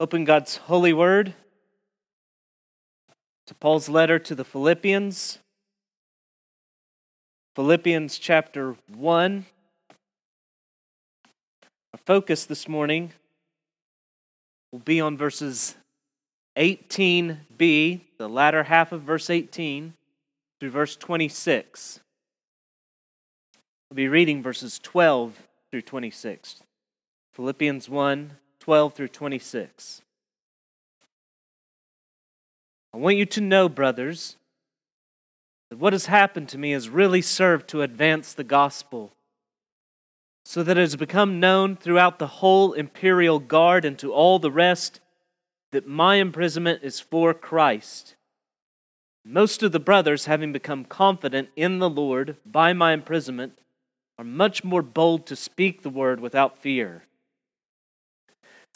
Open God's holy word to Paul's letter to the Philippians. Philippians chapter 1. Our focus this morning will be on verses 18b, the latter half of verse 18, through verse 26. We'll be reading verses 12 through 26. Philippians 1 12 through 26. I want you to know, brothers, that what has happened to me has really served to advance the gospel, so that it has become known throughout the whole imperial guard and to all the rest that my imprisonment is for Christ. Most of the brothers, having become confident in the Lord by my imprisonment, are much more bold to speak the word without fear.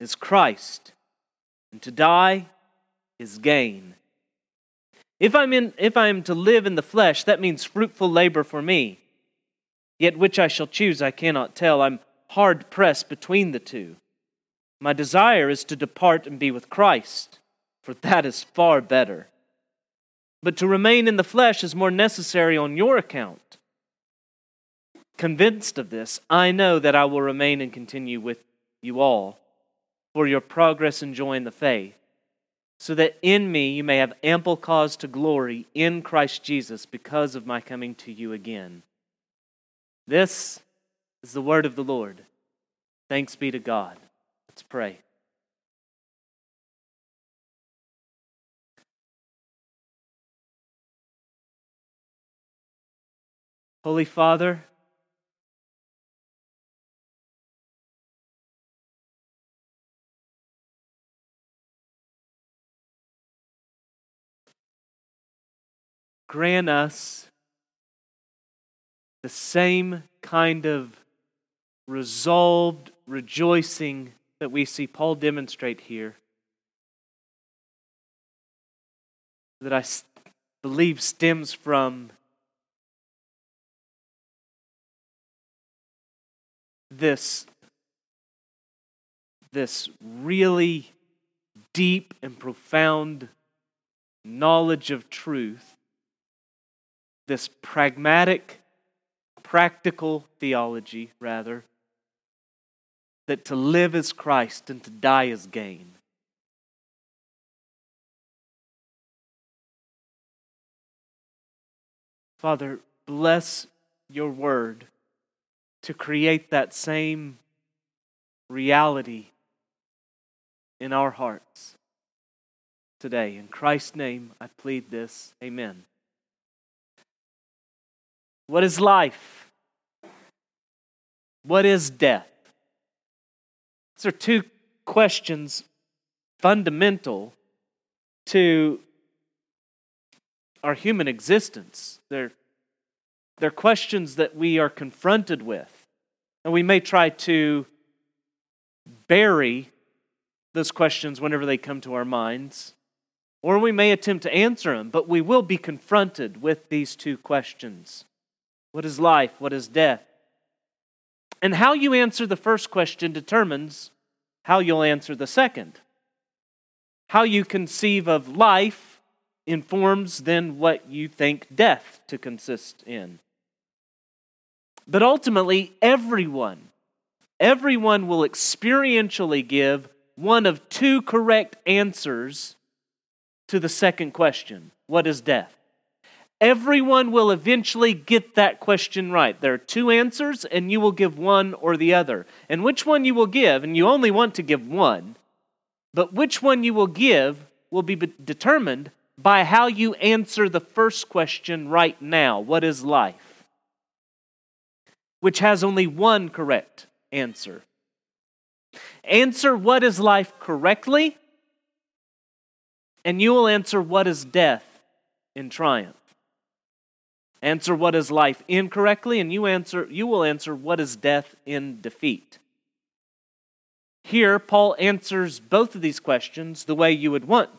is Christ, and to die is gain. If I'm in, if I am to live in the flesh, that means fruitful labor for me. Yet which I shall choose, I cannot tell. I'm hard pressed between the two. My desire is to depart and be with Christ, for that is far better. But to remain in the flesh is more necessary on your account. Convinced of this, I know that I will remain and continue with you all for your progress in joy in the faith, so that in me you may have ample cause to glory in Christ Jesus because of my coming to you again. This is the word of the Lord. Thanks be to God. Let's pray. Holy Father, grant us the same kind of resolved rejoicing that we see Paul demonstrate here. That I believe stems from this, this really deep and profound knowledge of truth this pragmatic, practical theology, rather, that to live is Christ and to die is gain. Father, bless your word to create that same reality in our hearts today. In Christ's name, I plead this. Amen. What is life? What is death? These are two questions fundamental to our human existence. They're, they're questions that we are confronted with. And we may try to bury those questions whenever they come to our minds, or we may attempt to answer them, but we will be confronted with these two questions. What is life? What is death? And how you answer the first question determines how you'll answer the second. How you conceive of life informs then what you think death to consist in. But ultimately, everyone, everyone will experientially give one of two correct answers to the second question What is death? Everyone will eventually get that question right. There are two answers, and you will give one or the other. And which one you will give, and you only want to give one, but which one you will give will be determined by how you answer the first question right now What is life? Which has only one correct answer. Answer what is life correctly, and you will answer what is death in triumph. Answer what is life incorrectly, and you answer you will answer what is death in defeat. Here, Paul answers both of these questions the way you would want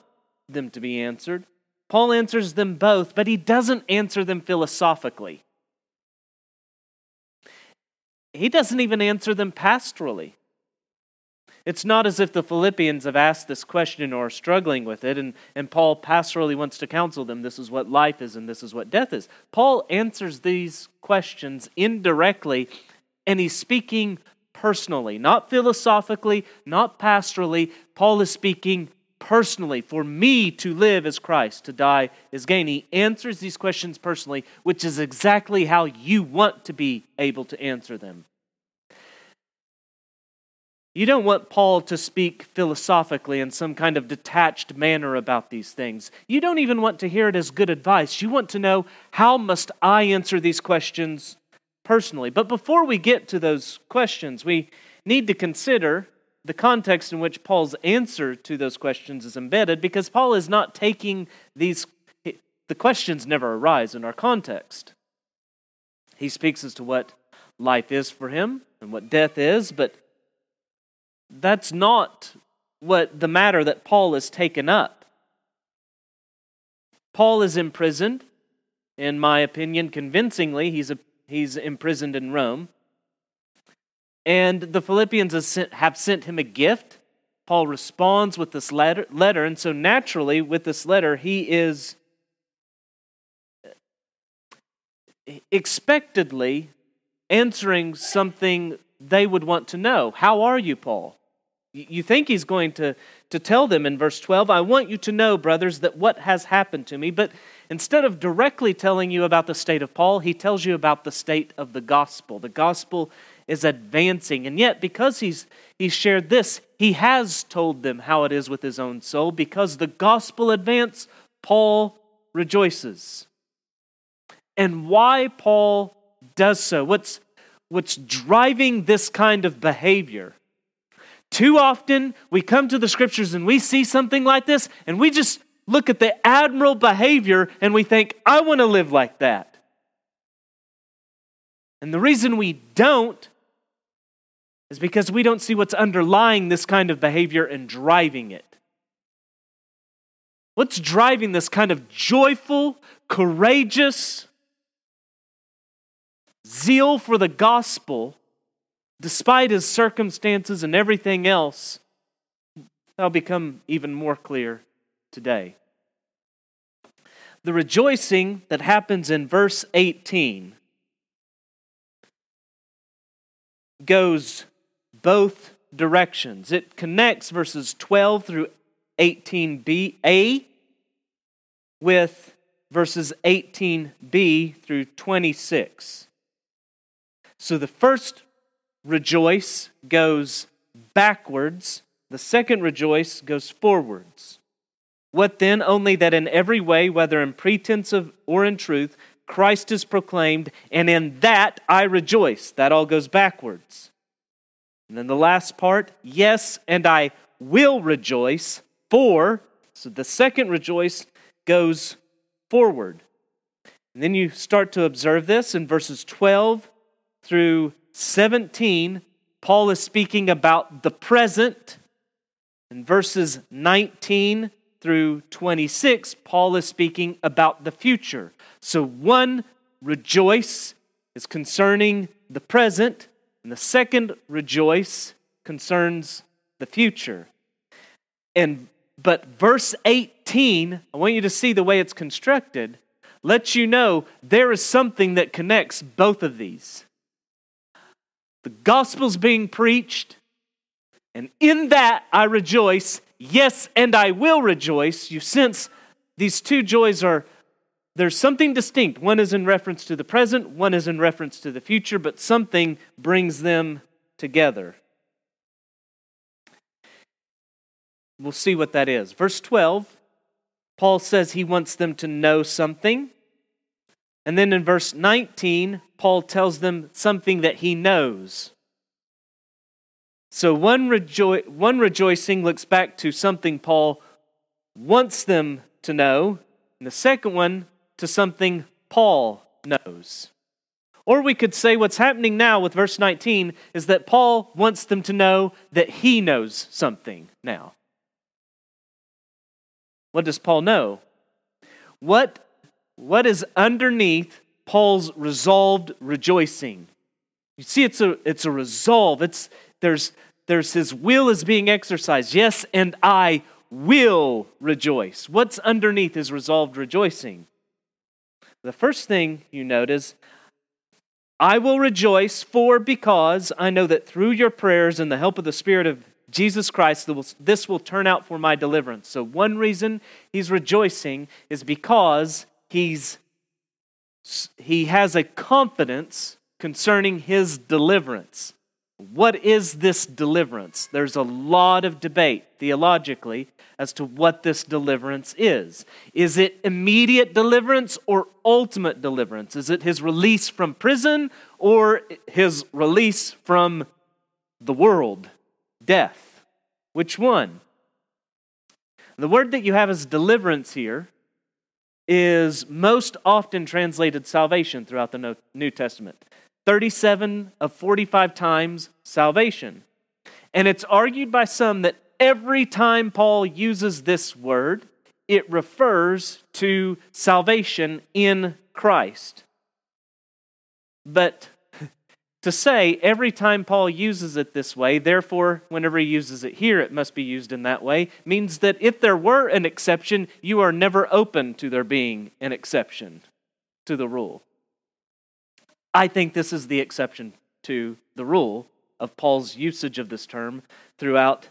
them to be answered. Paul answers them both, but he doesn't answer them philosophically. He doesn't even answer them pastorally. It's not as if the Philippians have asked this question or are struggling with it, and, and Paul pastorally wants to counsel them this is what life is and this is what death is. Paul answers these questions indirectly, and he's speaking personally, not philosophically, not pastorally. Paul is speaking personally. For me to live as Christ, to die is gain. He answers these questions personally, which is exactly how you want to be able to answer them. You don't want Paul to speak philosophically in some kind of detached manner about these things. You don't even want to hear it as good advice. You want to know how must I answer these questions personally. But before we get to those questions, we need to consider the context in which Paul's answer to those questions is embedded because Paul is not taking these the questions never arise in our context. He speaks as to what life is for him and what death is, but that's not what the matter that Paul has taken up. Paul is imprisoned, in my opinion, convincingly. He's, a, he's imprisoned in Rome. And the Philippians have sent him a gift. Paul responds with this letter, letter, and so naturally, with this letter, he is expectedly answering something they would want to know. How are you, Paul? You think he's going to, to tell them in verse 12, I want you to know, brothers, that what has happened to me. But instead of directly telling you about the state of Paul, he tells you about the state of the gospel. The gospel is advancing. And yet, because he's, he's shared this, he has told them how it is with his own soul. Because the gospel advance, Paul rejoices. And why Paul does so, what's, what's driving this kind of behavior too often, we come to the scriptures and we see something like this, and we just look at the admirable behavior and we think, I want to live like that. And the reason we don't is because we don't see what's underlying this kind of behavior and driving it. What's driving this kind of joyful, courageous zeal for the gospel despite his circumstances and everything else, that'll become even more clear today. The rejoicing that happens in verse 18 goes both directions. It connects verses 12 through 18b with verses 18b through 26. So the first rejoice goes backwards, the second rejoice goes forwards. What then? Only that in every way, whether in pretense of, or in truth, Christ is proclaimed, and in that I rejoice. That all goes backwards. And then the last part, yes, and I will rejoice, for, so the second rejoice goes forward. And then you start to observe this in verses 12 through 17, Paul is speaking about the present. In verses 19 through 26, Paul is speaking about the future. So one rejoice is concerning the present, and the second rejoice concerns the future. And but verse 18, I want you to see the way it's constructed, lets you know there is something that connects both of these. The gospel's being preached, and in that I rejoice. Yes, and I will rejoice. You sense these two joys are there's something distinct. One is in reference to the present, one is in reference to the future, but something brings them together. We'll see what that is. Verse 12, Paul says he wants them to know something. And then in verse 19, Paul tells them something that he knows. So one, rejo- one rejoicing looks back to something Paul wants them to know, and the second one to something Paul knows. Or we could say what's happening now with verse 19 is that Paul wants them to know that he knows something now. What does Paul know? What, what is underneath Paul's resolved rejoicing? You see, it's a, it's a resolve. It's, there's, there's his will is being exercised. Yes, and I will rejoice. What's underneath his resolved rejoicing? The first thing you notice, I will rejoice for because I know that through your prayers and the help of the Spirit of Jesus Christ, this will turn out for my deliverance. So, one reason he's rejoicing is because he's, he has a confidence concerning his deliverance. What is this deliverance? There's a lot of debate theologically as to what this deliverance is. Is it immediate deliverance or ultimate deliverance? Is it his release from prison or his release from the world, death? Which one? The word that you have as deliverance here is most often translated salvation throughout the New Testament. 37 of 45 times salvation. And it's argued by some that every time Paul uses this word, it refers to salvation in Christ. But to say every time Paul uses it this way, therefore, whenever he uses it here, it must be used in that way, means that if there were an exception, you are never open to there being an exception to the rule. I think this is the exception to the rule of Paul's usage of this term throughout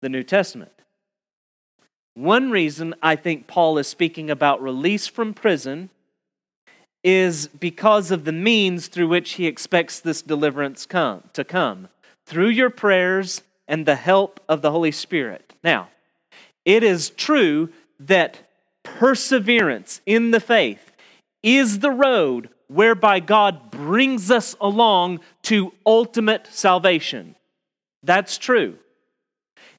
the New Testament. One reason I think Paul is speaking about release from prison is because of the means through which he expects this deliverance come, to come through your prayers and the help of the Holy Spirit. Now, it is true that perseverance in the faith is the road whereby God brings us along to ultimate salvation. That's true.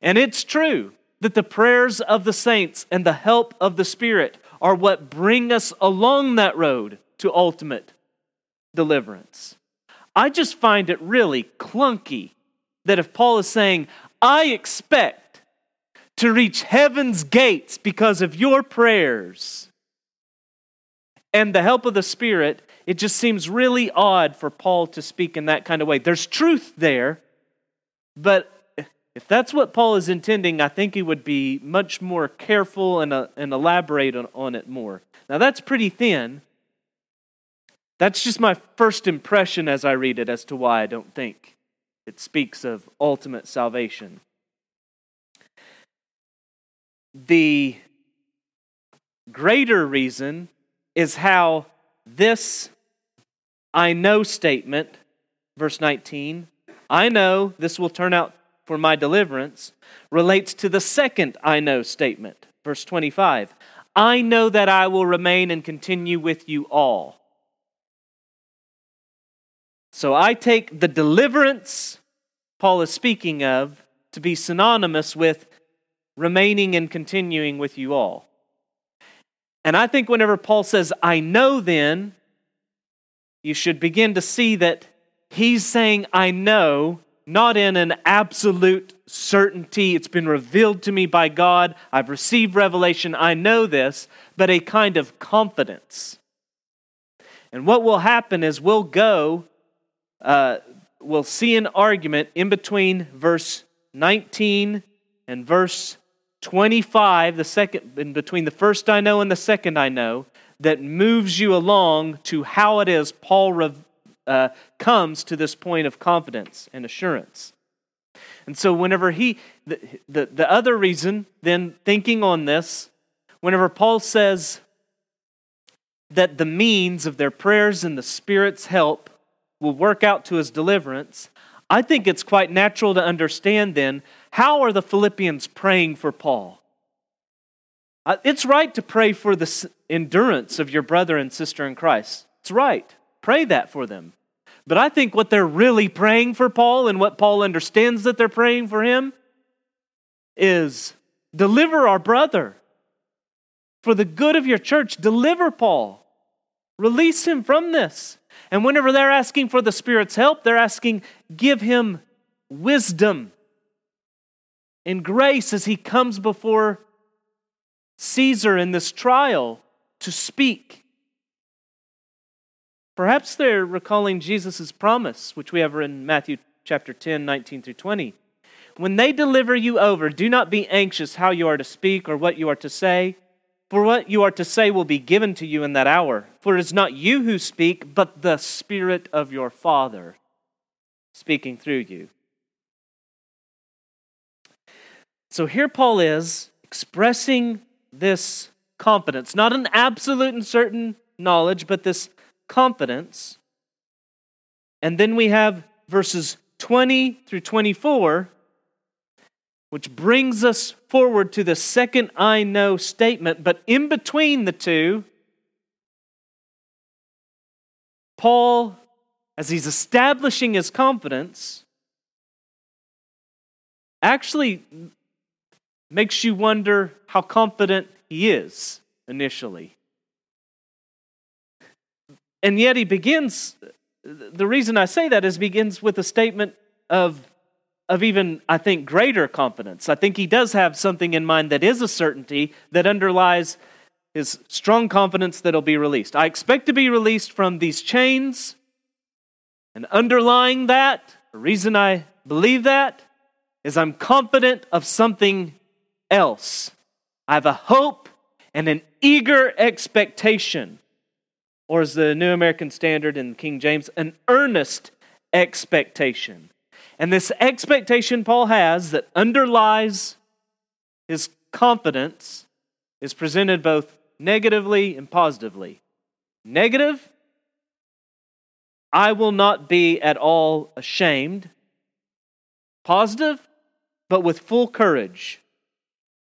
And it's true that the prayers of the saints and the help of the Spirit are what bring us along that road to ultimate deliverance. I just find it really clunky that if Paul is saying, I expect to reach heaven's gates because of your prayers and the help of the Spirit, it just seems really odd for Paul to speak in that kind of way. There's truth there, but if that's what Paul is intending, I think he would be much more careful and, uh, and elaborate on, on it more. Now, that's pretty thin. That's just my first impression as I read it as to why I don't think it speaks of ultimate salvation. The greater reason is how this I know statement, verse 19, I know this will turn out for my deliverance, relates to the second I know statement, verse 25. I know that I will remain and continue with you all. So I take the deliverance Paul is speaking of to be synonymous with remaining and continuing with you all. And I think whenever Paul says, I know then, you should begin to see that he's saying, I know, not in an absolute certainty. It's been revealed to me by God. I've received revelation. I know this, but a kind of confidence. And what will happen is we'll go, uh, we'll see an argument in between verse 19 and verse 25, the second, in between the first I know and the second I know, that moves you along to how it is Paul uh, comes to this point of confidence and assurance. And so, whenever he, the, the, the other reason, then thinking on this, whenever Paul says that the means of their prayers and the Spirit's help will work out to his deliverance, I think it's quite natural to understand then how are the Philippians praying for Paul? Uh, it's right to pray for the endurance of your brother and sister in Christ. It's right. Pray that for them. But I think what they're really praying for Paul and what Paul understands that they're praying for him is deliver our brother. For the good of your church, deliver Paul. Release him from this. And whenever they're asking for the Spirit's help, they're asking, give him wisdom and grace as he comes before Caesar in this trial to speak. Perhaps they're recalling Jesus' promise, which we have in Matthew chapter 10, 19 through 20. When they deliver you over, do not be anxious how you are to speak or what you are to say for what you are to say will be given to you in that hour. For it is not you who speak, but the Spirit of your Father speaking through you. So here Paul is expressing this confidence, not an absolute and certain knowledge, but this confidence. And then we have verses 20 through 24 which brings us forward to the second I know statement. But in between the two, Paul, as he's establishing his confidence, actually makes you wonder how confident he is initially. And yet he begins, the reason I say that is begins with a statement of of even, I think, greater confidence. I think he does have something in mind that is a certainty that underlies his strong confidence that he'll be released. I expect to be released from these chains, and underlying that, the reason I believe that is I'm confident of something else. I have a hope and an eager expectation, or as the New American Standard in King James, an earnest expectation. And this expectation Paul has that underlies his confidence is presented both negatively and positively. Negative, I will not be at all ashamed. Positive, but with full courage.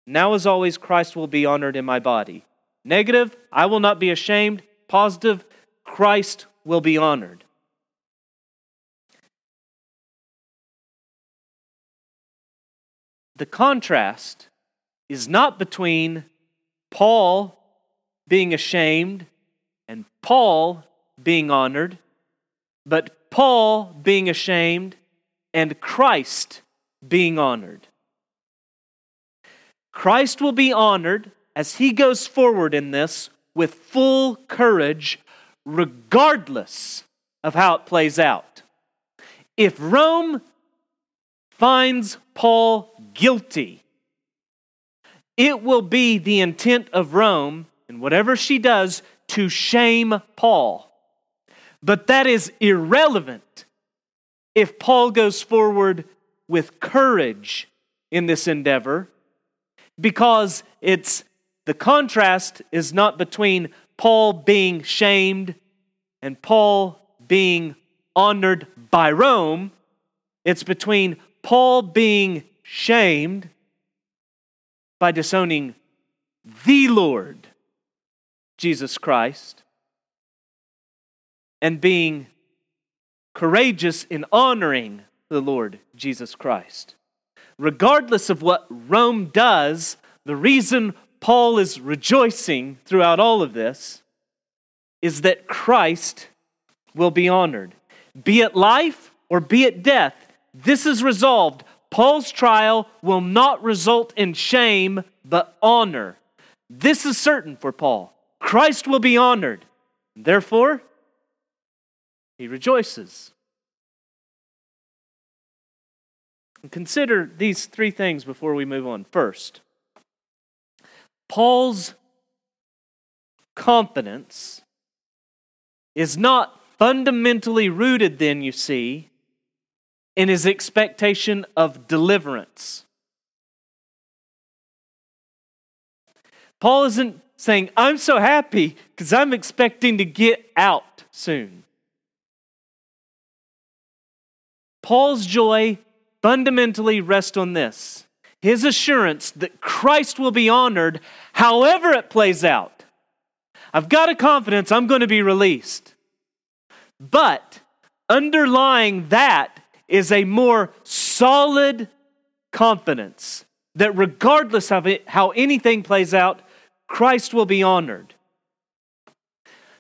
Now, as always, Christ will be honored in my body. Negative, I will not be ashamed. Positive, Christ will be honored. The contrast is not between Paul being ashamed and Paul being honored, but Paul being ashamed and Christ being honored. Christ will be honored as he goes forward in this with full courage, regardless of how it plays out. If Rome finds Paul guilty, it will be the intent of Rome, and whatever she does, to shame Paul. But that is irrelevant if Paul goes forward with courage in this endeavor, because it's the contrast is not between Paul being shamed and Paul being honored by Rome. It's between Paul being shamed by disowning the Lord, Jesus Christ, and being courageous in honoring the Lord Jesus Christ. Regardless of what Rome does, the reason Paul is rejoicing throughout all of this is that Christ will be honored. Be it life or be it death, this is resolved. Paul's trial will not result in shame, but honor. This is certain for Paul. Christ will be honored. Therefore, he rejoices. And consider these three things before we move on. First, Paul's confidence is not fundamentally rooted, then, you see, in his expectation of deliverance. Paul isn't saying, I'm so happy because I'm expecting to get out soon. Paul's joy fundamentally rests on this his assurance that Christ will be honored however it plays out. I've got a confidence I'm going to be released. But underlying that is a more solid confidence that regardless of it, how anything plays out, Christ will be honored.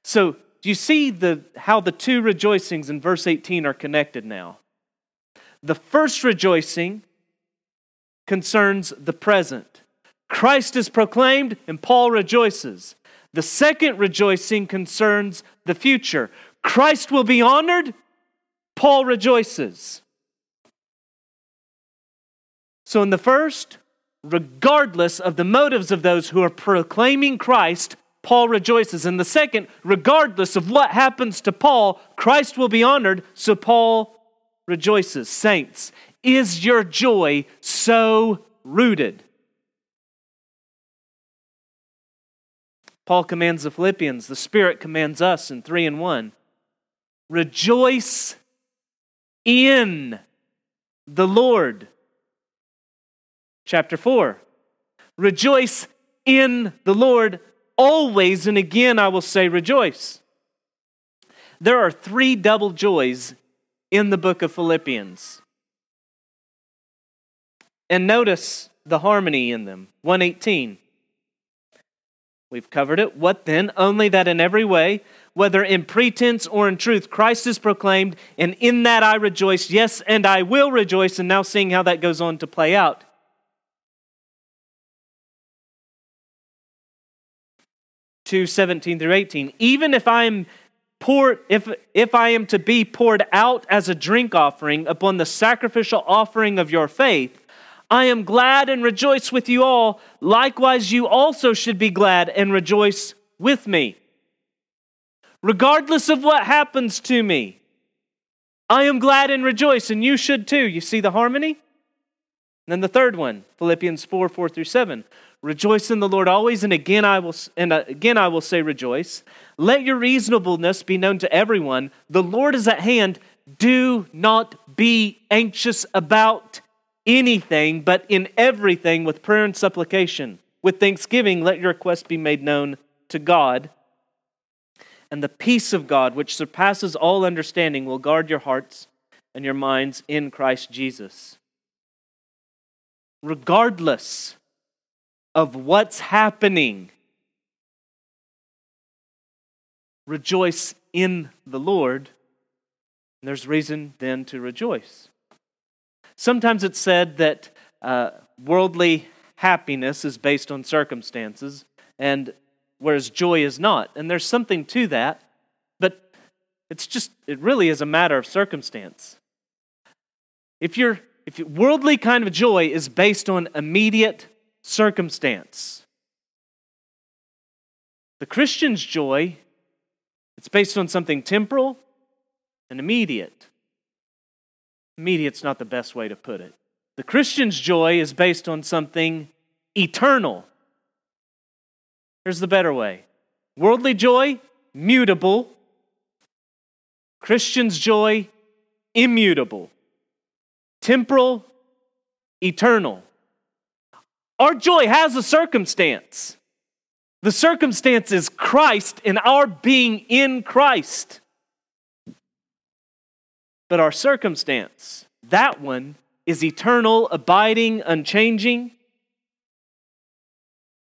So, do you see the, how the two rejoicings in verse 18 are connected now? The first rejoicing concerns the present. Christ is proclaimed and Paul rejoices. The second rejoicing concerns the future. Christ will be honored, Paul rejoices. So, in the first, regardless of the motives of those who are proclaiming Christ, Paul rejoices. In the second, regardless of what happens to Paul, Christ will be honored, so Paul rejoices. Saints, is your joy so rooted? Paul commands the Philippians, the Spirit commands us in 3 and 1. Rejoice in the Lord. Chapter 4. Rejoice in the Lord always, and again I will say rejoice. There are three double joys in the book of Philippians. And notice the harmony in them. 118. We've covered it. What then? Only that in every way, whether in pretense or in truth, Christ is proclaimed, and in that I rejoice. Yes, and I will rejoice. And now seeing how that goes on to play out. Two seventeen through 18. Even if I am poured, if, if I am to be poured out as a drink offering upon the sacrificial offering of your faith, I am glad and rejoice with you all. Likewise, you also should be glad and rejoice with me. Regardless of what happens to me, I am glad and rejoice, and you should too. You see the harmony? And then the third one, Philippians 4 4 through 7. Rejoice in the Lord always, and again I will and again I will say rejoice. Let your reasonableness be known to everyone. The Lord is at hand. Do not be anxious about anything, but in everything with prayer and supplication. With thanksgiving, let your request be made known to God. And the peace of God, which surpasses all understanding, will guard your hearts and your minds in Christ Jesus. Regardless of what's happening. Rejoice in the Lord. And there's reason then to rejoice. Sometimes it's said that uh, worldly happiness is based on circumstances, and whereas joy is not. And there's something to that, but it's just, it really is a matter of circumstance. If you're, if worldly kind of joy is based on immediate circumstance. The Christian's joy, it's based on something temporal and immediate. Immediate's not the best way to put it. The Christian's joy is based on something eternal. Here's the better way worldly joy, mutable. Christian's joy, immutable. Temporal, eternal. Our joy has a circumstance. The circumstance is Christ and our being in Christ. But our circumstance, that one, is eternal, abiding, unchanging.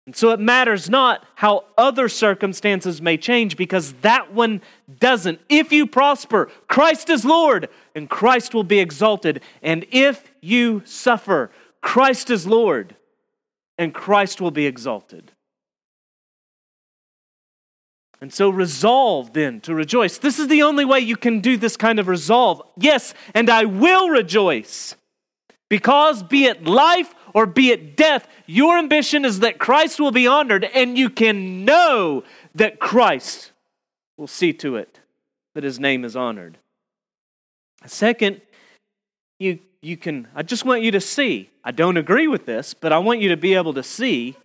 And so it matters not how other circumstances may change because that one doesn't. If you prosper, Christ is Lord and Christ will be exalted. And if you suffer, Christ is Lord and Christ will be exalted. And so resolve then to rejoice. This is the only way you can do this kind of resolve. Yes, and I will rejoice. Because be it life or be it death, your ambition is that Christ will be honored, and you can know that Christ will see to it that his name is honored. Second, you you can, I just want you to see. I don't agree with this, but I want you to be able to see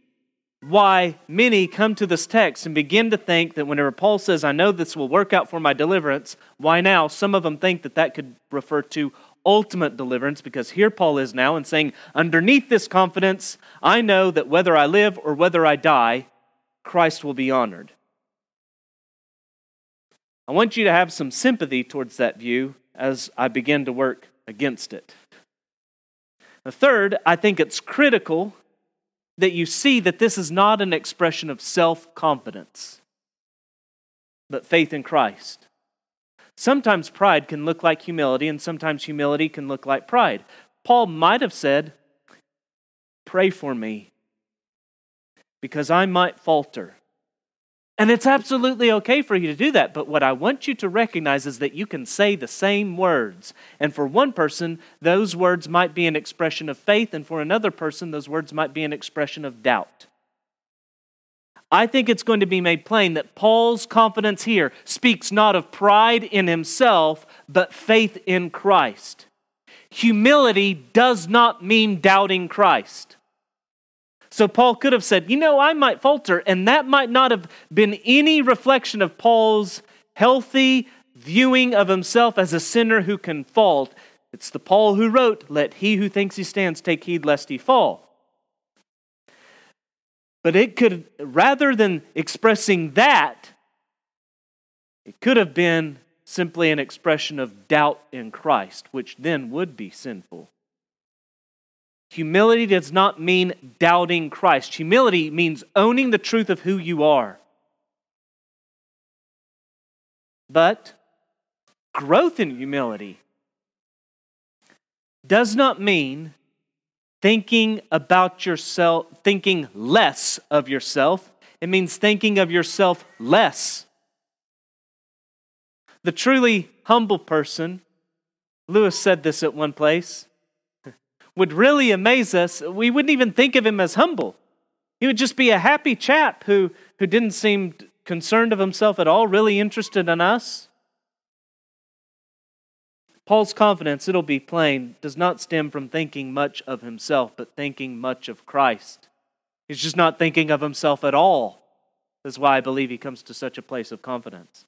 why many come to this text and begin to think that whenever Paul says, I know this will work out for my deliverance, why now? Some of them think that that could refer to ultimate deliverance because here Paul is now and saying, underneath this confidence, I know that whether I live or whether I die, Christ will be honored. I want you to have some sympathy towards that view as I begin to work against it. The third, I think it's critical that you see that this is not an expression of self confidence, but faith in Christ. Sometimes pride can look like humility, and sometimes humility can look like pride. Paul might have said, Pray for me, because I might falter. And it's absolutely okay for you to do that. But what I want you to recognize is that you can say the same words. And for one person, those words might be an expression of faith, and for another person, those words might be an expression of doubt. I think it's going to be made plain that Paul's confidence here speaks not of pride in himself, but faith in Christ. Humility does not mean doubting Christ. So Paul could have said, You know, I might falter, and that might not have been any reflection of Paul's healthy viewing of himself as a sinner who can fault. It's the Paul who wrote, Let he who thinks he stands take heed lest he fall. But it could, rather than expressing that, it could have been simply an expression of doubt in Christ, which then would be sinful. Humility does not mean doubting Christ. Humility means owning the truth of who you are. But growth in humility does not mean thinking about yourself, thinking less of yourself. It means thinking of yourself less. The truly humble person, Lewis said this at one place, would really amaze us, we wouldn't even think of him as humble. He would just be a happy chap who, who didn't seem concerned of himself at all, really interested in us. Paul's confidence, it'll be plain, does not stem from thinking much of himself, but thinking much of Christ. He's just not thinking of himself at all. That's why I believe he comes to such a place of confidence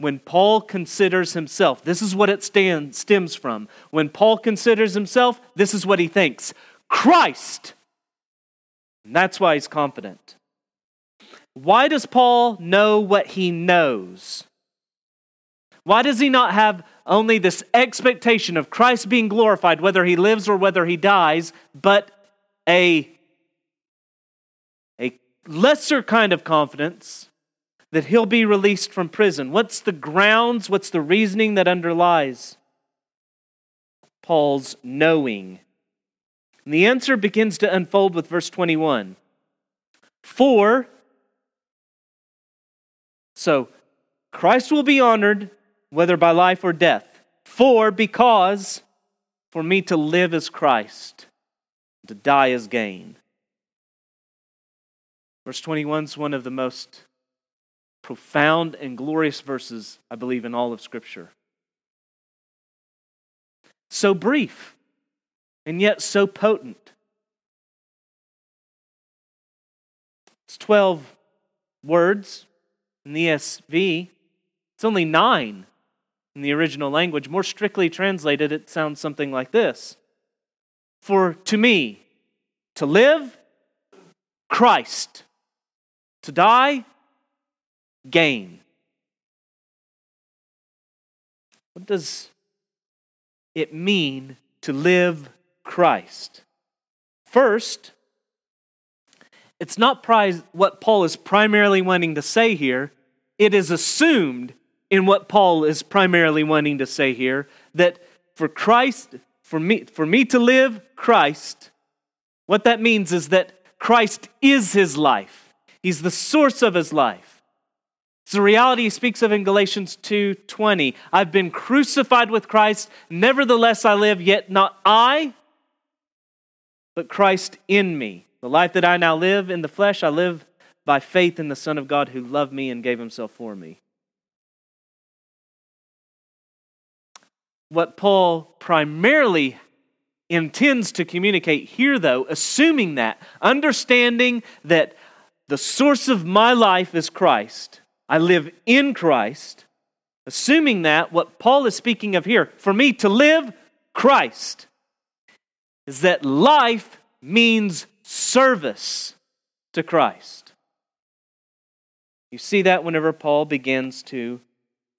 when Paul considers himself, this is what it stand, stems from. When Paul considers himself, this is what he thinks Christ. And that's why he's confident. Why does Paul know what he knows? Why does he not have only this expectation of Christ being glorified, whether he lives or whether he dies, but a, a lesser kind of confidence that he'll be released from prison? What's the grounds? What's the reasoning that underlies Paul's knowing? And the answer begins to unfold with verse 21. For, so Christ will be honored whether by life or death. For, because, for me to live as Christ, to die as gain. Verse 21 is one of the most profound and glorious verses, I believe, in all of Scripture. So brief, and yet so potent. It's 12 words in the ESV, it's only nine in the original language. More strictly translated, it sounds something like this For to me, to live, Christ. To die, gain. What does it mean to live Christ? First, it's not what Paul is primarily wanting to say here. It is assumed in what Paul is primarily wanting to say here that for Christ, for me, for me to live Christ, what that means is that Christ is his life. He's the source of his life. It's a reality he speaks of in Galatians 2:20. I've been crucified with Christ, nevertheless I live, yet not I, but Christ in me. The life that I now live in the flesh, I live by faith in the Son of God who loved me and gave himself for me. What Paul primarily intends to communicate here, though, assuming that, understanding that the source of my life is Christ, I live in Christ, assuming that, what Paul is speaking of here, for me to live Christ, is that life means service to Christ. You see that whenever Paul begins to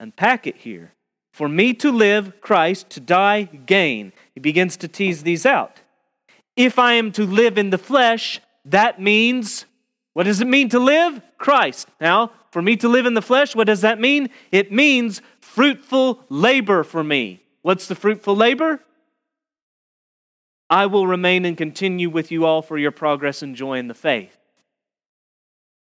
unpack it here. For me to live, Christ, to die, gain. He begins to tease these out. If I am to live in the flesh, that means, what does it mean to live? Christ. Now, for me to live in the flesh, what does that mean? It means fruitful labor for me. What's the fruitful labor? I will remain and continue with you all for your progress and joy in the faith.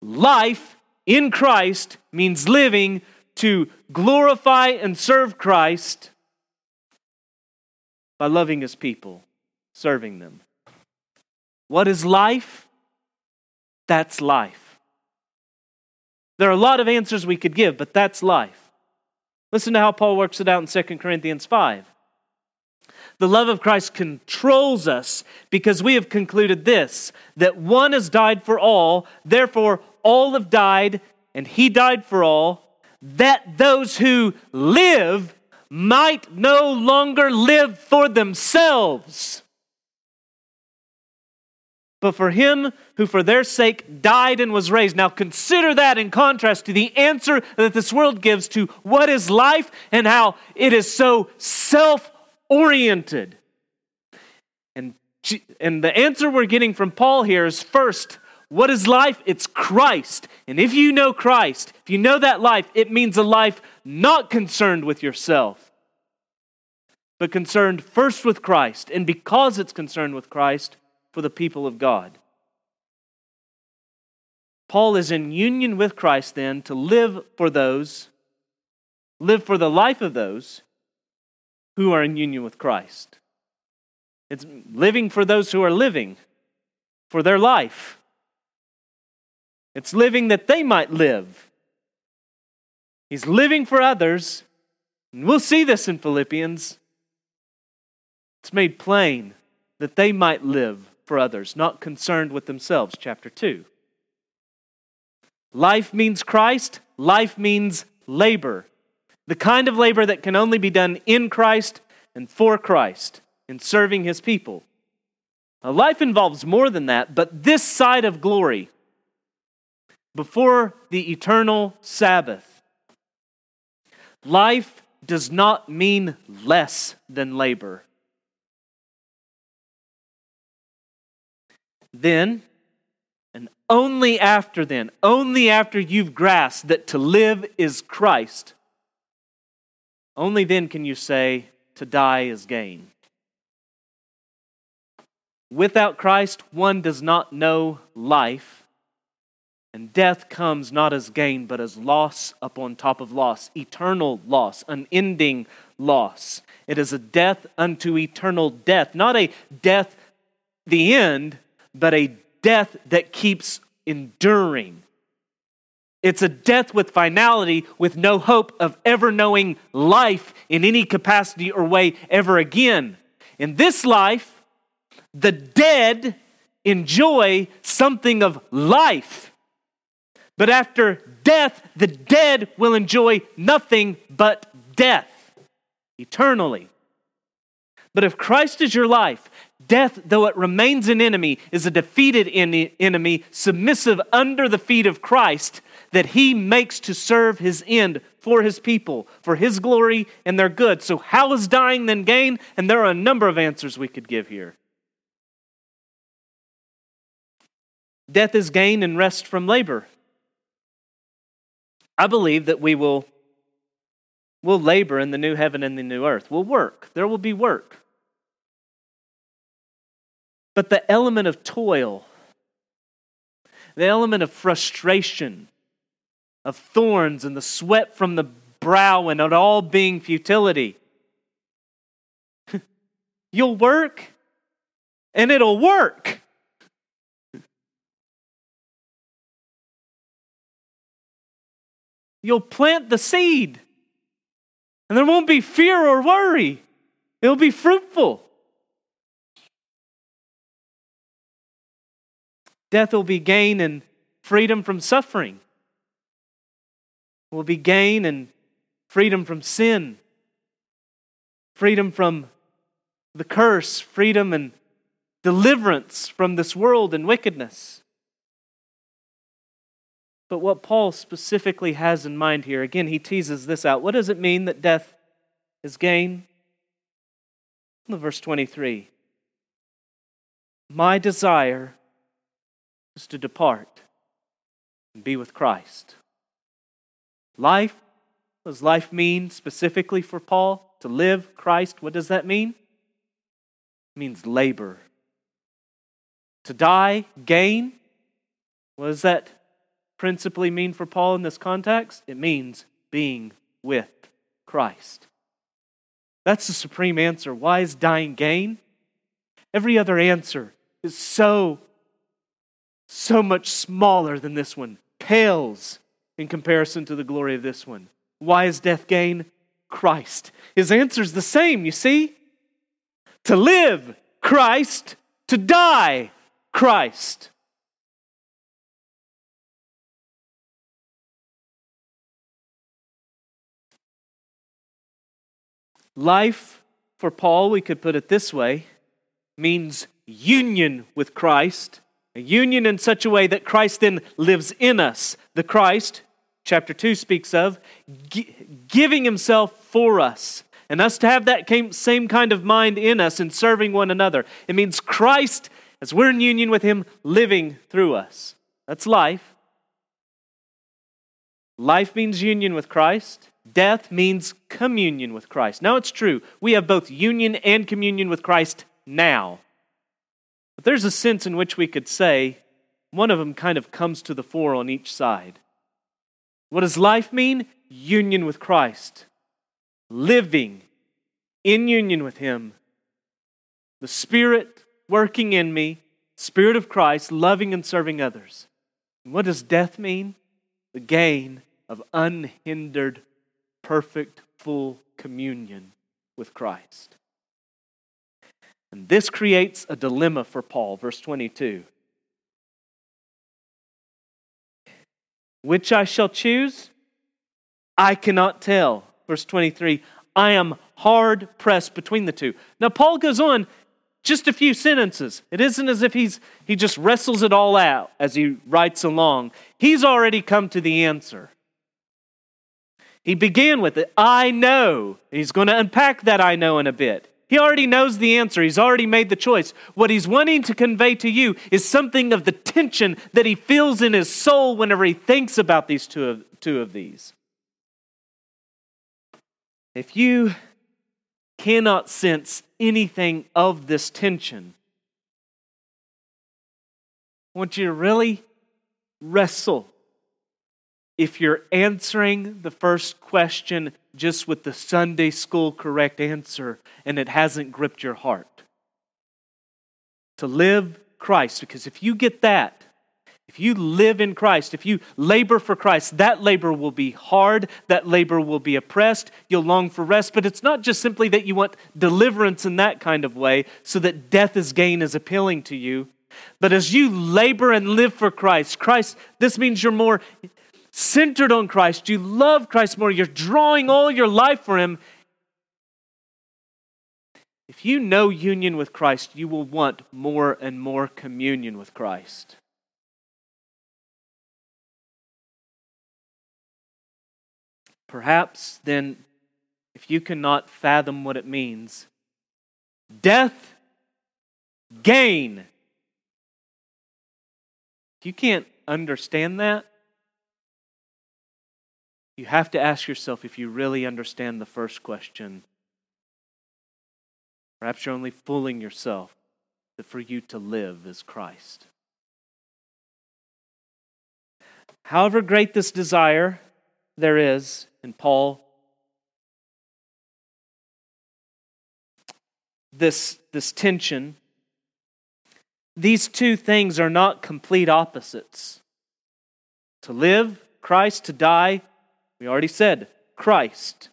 Life in Christ means living to glorify and serve Christ by loving his people, serving them. What is life? That's life. There are a lot of answers we could give, but that's life. Listen to how Paul works it out in 2 Corinthians 5. The love of Christ controls us because we have concluded this that one has died for all, therefore all have died, and he died for all that those who live might no longer live for themselves, but for him who for their sake died and was raised. Now consider that in contrast to the answer that this world gives to what is life and how it is so self oriented. And, and the answer we're getting from Paul here is first, what is life? It's Christ. And if you know Christ, if you know that life, it means a life not concerned with yourself, but concerned first with Christ. And because it's concerned with Christ, for the people of God. Paul is in union with Christ then to live for those, live for the life of those who are in union with Christ. It's living for those who are living for their life. It's living that they might live. He's living for others. And we'll see this in Philippians. It's made plain that they might live for others, not concerned with themselves. Chapter 2. Life means Christ, life means labor. The kind of labor that can only be done in Christ and for Christ in serving his people. Now, life involves more than that, but this side of glory, before the eternal Sabbath. Life does not mean less than labor. Then, and only after then, only after you've grasped that to live is Christ, only then can you say to die is gain. Without Christ, one does not know life and death comes not as gain, but as loss upon top of loss, eternal loss, unending loss. It is a death unto eternal death, not a death, the end, but a death that keeps enduring. It's a death with finality, with no hope of ever knowing life in any capacity or way ever again. In this life, the dead enjoy something of life but after death, the dead will enjoy nothing but death eternally. But if Christ is your life, death, though it remains an enemy, is a defeated enemy, submissive under the feet of Christ, that he makes to serve his end for his people, for his glory and their good. So, how is dying then gain? And there are a number of answers we could give here. Death is gain and rest from labor. I believe that we will will labor in the new heaven and the new earth. We'll work. There will be work. But the element of toil, the element of frustration, of thorns and the sweat from the brow and it all being futility. You'll work and it'll work. You'll plant the seed, and there won't be fear or worry. It'll be fruitful. Death will be gain and freedom from suffering. Will be gain and freedom from sin, freedom from the curse, freedom and deliverance from this world and wickedness. But what Paul specifically has in mind here, again, he teases this out. What does it mean that death is gain? Look verse 23 My desire is to depart and be with Christ. Life, what does life mean specifically for Paul? To live Christ, what does that mean? It means labor. To die, gain. What does that principally mean for Paul in this context? It means being with Christ. That's the supreme answer. Why is dying gain? Every other answer is so, so much smaller than this one, pales in comparison to the glory of this one. Why is death gain? Christ. His answer is the same, you see? To live, Christ. To die, Christ. Life for Paul, we could put it this way, means union with Christ, a union in such a way that Christ then lives in us. The Christ, chapter 2 speaks of, giving himself for us. And us to have that same kind of mind in us and serving one another. It means Christ, as we're in union with him, living through us. That's life. Life means union with Christ. Death means communion with Christ. Now it's true, we have both union and communion with Christ now. But there's a sense in which we could say one of them kind of comes to the fore on each side. What does life mean? Union with Christ, living in union with Him. The Spirit working in me, Spirit of Christ, loving and serving others. And what does death mean? The gain of unhindered perfect, full communion with Christ. And this creates a dilemma for Paul, verse 22. Which I shall choose, I cannot tell. Verse 23 I am hard pressed between the two. Now, Paul goes on just a few sentences. It isn't as if he's, he just wrestles it all out as he writes along. He's already come to the answer. He began with it, I know. He's going to unpack that I know in a bit. He already knows the answer. He's already made the choice. What he's wanting to convey to you is something of the tension that he feels in his soul whenever he thinks about these two of, two of these. If you cannot sense anything of this tension, I want you to really wrestle if you're answering the first question just with the Sunday school correct answer and it hasn't gripped your heart. To live Christ, because if you get that, if you live in Christ, if you labor for Christ, that labor will be hard, that labor will be oppressed, you'll long for rest. But it's not just simply that you want deliverance in that kind of way, so that death as gain is appealing to you. But as you labor and live for Christ, Christ, this means you're more centered on Christ, you love Christ more, you're drawing all your life for Him. If you know union with Christ, you will want more and more communion with Christ. Perhaps then, if you cannot fathom what it means, death, gain. If you can't understand that, you have to ask yourself if you really understand the first question. Perhaps you're only fooling yourself that for you to live is Christ. However great this desire there is in Paul, this, this tension, these two things are not complete opposites. To live, Christ, to die, we already said Christ.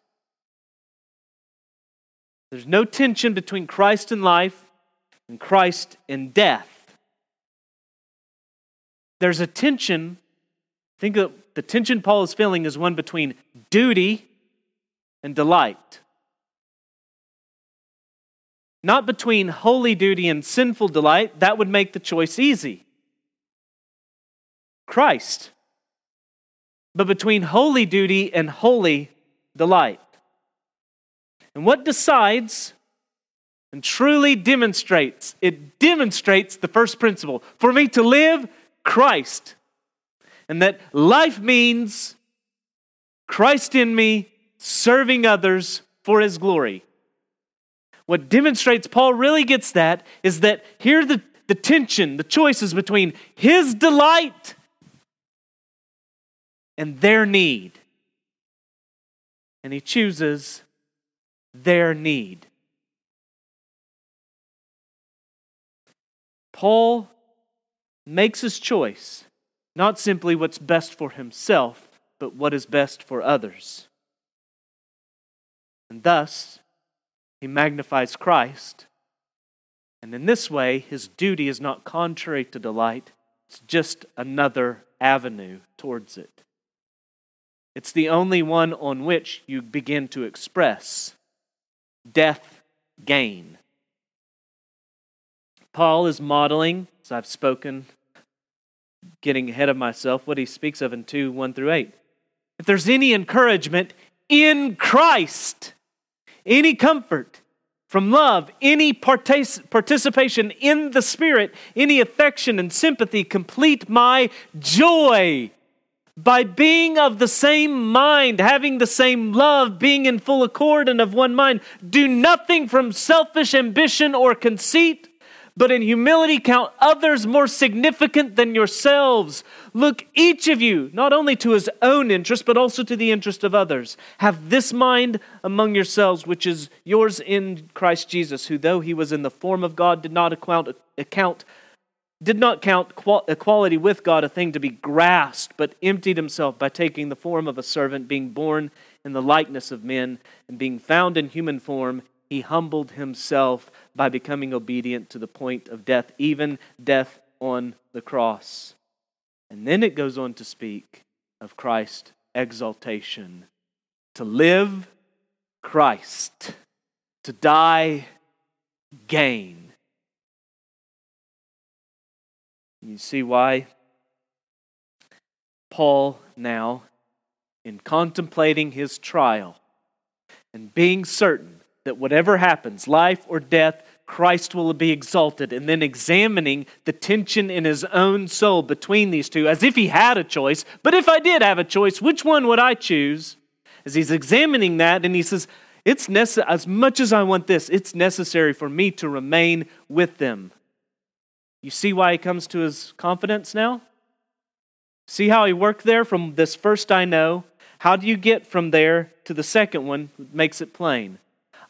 There's no tension between Christ and life and Christ and death. there's a tension. Think of the tension Paul is feeling is one between duty and delight. Not between holy duty and sinful delight. That would make the choice easy. Christ. But between holy duty and holy delight. And what decides and truly demonstrates, it demonstrates the first principle. For me to live, Christ. And that life means Christ in me, serving others for his glory. What demonstrates Paul really gets that is that here the, the tension, the choices between his delight and their need. And he chooses their need. Paul makes his choice, not simply what's best for himself, but what is best for others. And thus, he magnifies Christ. And in this way, his duty is not contrary to delight, it's just another avenue towards it. It's the only one on which you begin to express death gain. Paul is modeling, as I've spoken, getting ahead of myself, what he speaks of in 2 1 through 8. If there's any encouragement in Christ, any comfort from love, any partic- participation in the Spirit, any affection and sympathy, complete my joy by being of the same mind, having the same love, being in full accord and of one mind. Do nothing from selfish ambition or conceit but in humility count others more significant than yourselves. Look, each of you, not only to his own interest, but also to the interest of others. Have this mind among yourselves, which is yours in Christ Jesus, who, though he was in the form of God, did not account, did not count equality with God a thing to be grasped, but emptied himself by taking the form of a servant, being born in the likeness of men, and being found in human form, he humbled himself by becoming obedient to the point of death, even death on the cross. And then it goes on to speak of Christ's exaltation. To live, Christ. To die, gain. You see why Paul now, in contemplating his trial and being certain that whatever happens, life or death, Christ will be exalted, and then examining the tension in his own soul between these two as if he had a choice. But if I did have a choice, which one would I choose? As he's examining that, and he says, it's nece- as much as I want this, it's necessary for me to remain with them. You see why he comes to his confidence now? See how he worked there from this first I know? How do you get from there to the second one? Makes it plain.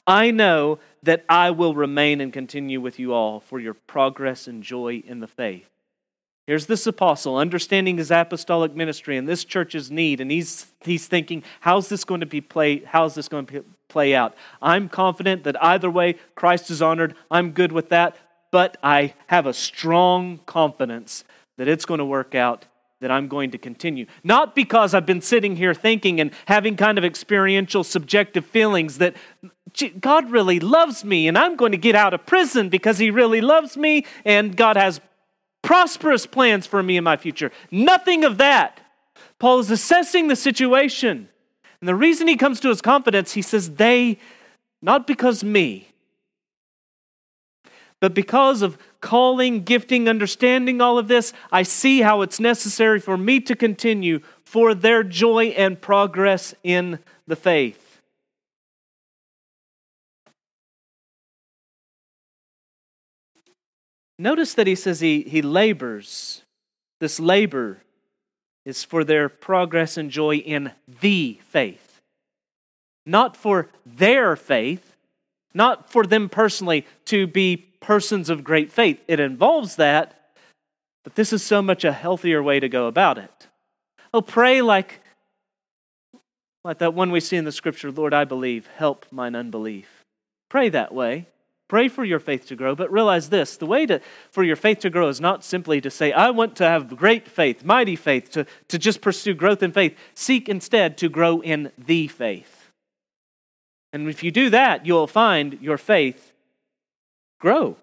I know that I will remain and continue with you all for your progress and joy in the faith. Here's this apostle understanding his apostolic ministry and this church's need, and he's, he's thinking, how's this going to be play, how's this going to play out? I'm confident that either way, Christ is honored. I'm good with that, but I have a strong confidence that it's going to work out that I'm going to continue. Not because I've been sitting here thinking and having kind of experiential, subjective feelings that God really loves me and I'm going to get out of prison because He really loves me and God has prosperous plans for me in my future. Nothing of that. Paul is assessing the situation. And the reason he comes to his confidence, he says, they, not because me, but because of calling, gifting, understanding all of this, I see how it's necessary for me to continue for their joy and progress in the faith. Notice that he says he, he labors. This labor is for their progress and joy in the faith, not for their faith, not for them personally to be persons of great faith. It involves that, but this is so much a healthier way to go about it. Oh, pray like, like that one we see in the scripture Lord, I believe, help mine unbelief. Pray that way. Pray for your faith to grow, but realize this the way to, for your faith to grow is not simply to say, I want to have great faith, mighty faith, to, to just pursue growth in faith. Seek instead to grow in the faith. And if you do that, you'll find your faith grow.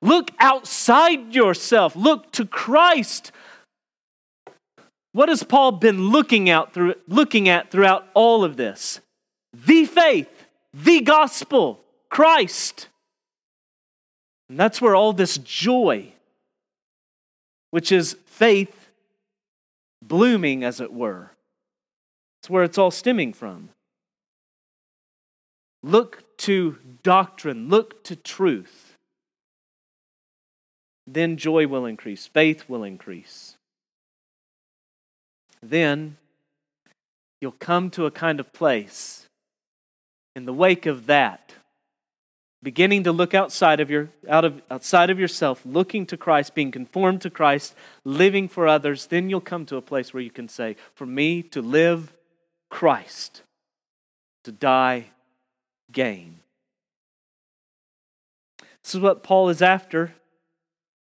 Look outside yourself, look to Christ. What has Paul been looking, out through, looking at throughout all of this? The faith, the gospel, Christ. And that's where all this joy, which is faith blooming, as it were, it's where it's all stemming from. Look to doctrine, look to truth. Then joy will increase, faith will increase. Then you'll come to a kind of place in the wake of that beginning to look outside of your out of outside of yourself looking to Christ being conformed to Christ living for others then you'll come to a place where you can say for me to live Christ to die gain this is what Paul is after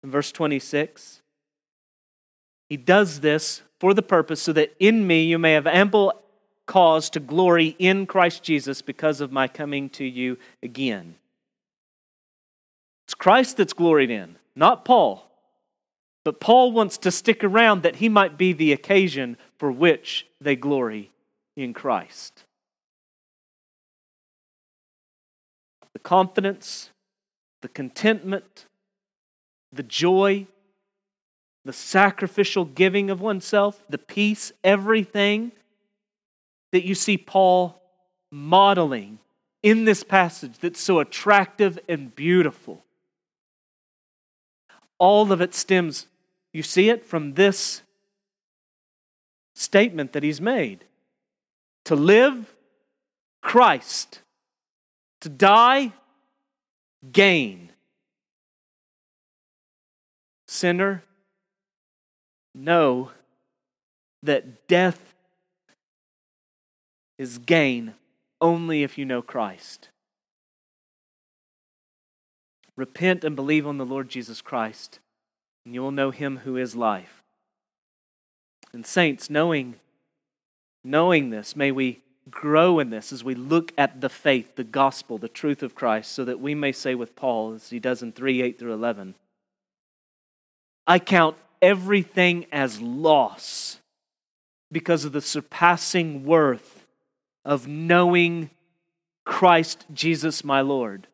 in verse 26 he does this for the purpose so that in me you may have ample cause to glory in Christ Jesus because of my coming to you again it's Christ that's gloried in, not Paul. But Paul wants to stick around that he might be the occasion for which they glory in Christ. Confidence, the contentment, the joy, the sacrificial giving of oneself, the peace, everything that you see Paul modeling in this passage that's so attractive and beautiful all of it stems, you see it, from this statement that he's made. To live, Christ. To die, gain. Sinner, know that death is gain only if you know Christ. Repent and believe on the Lord Jesus Christ, and you will know him who is life. And saints, knowing knowing this, may we grow in this as we look at the faith, the gospel, the truth of Christ, so that we may say with Paul, as he does in 3 8 through 11, I count everything as loss because of the surpassing worth of knowing Christ Jesus my Lord.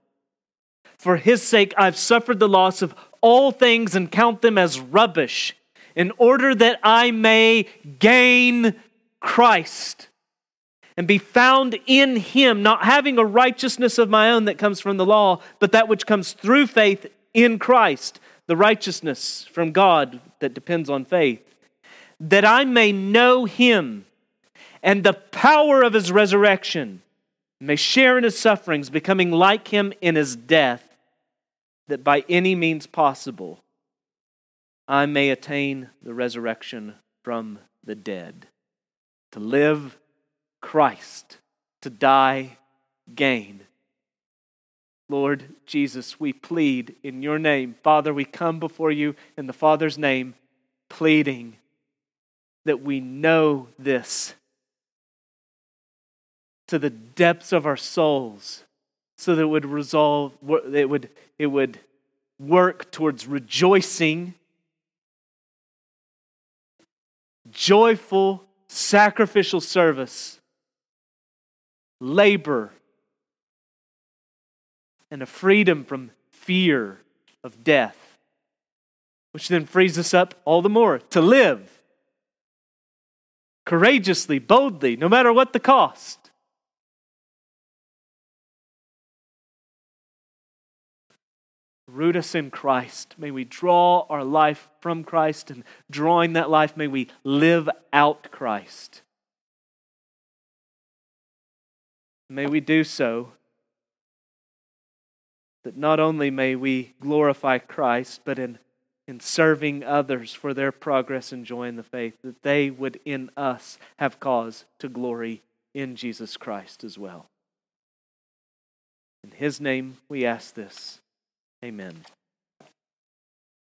For his sake, I've suffered the loss of all things and count them as rubbish, in order that I may gain Christ and be found in him, not having a righteousness of my own that comes from the law, but that which comes through faith in Christ, the righteousness from God that depends on faith, that I may know him and the power of his resurrection, may share in his sufferings, becoming like him in his death that by any means possible I may attain the resurrection from the dead. To live, Christ. To die, gain. Lord Jesus, we plead in your name. Father, we come before you in the Father's name, pleading that we know this to the depths of our souls so that it would resolve it would it would work towards rejoicing joyful sacrificial service labor and a freedom from fear of death which then frees us up all the more to live courageously boldly no matter what the cost root us in Christ. May we draw our life from Christ, and drawing that life, may we live out Christ. May we do so that not only may we glorify Christ, but in, in serving others for their progress and joy in the faith, that they would in us have cause to glory in Jesus Christ as well. In his name we ask this. Amen.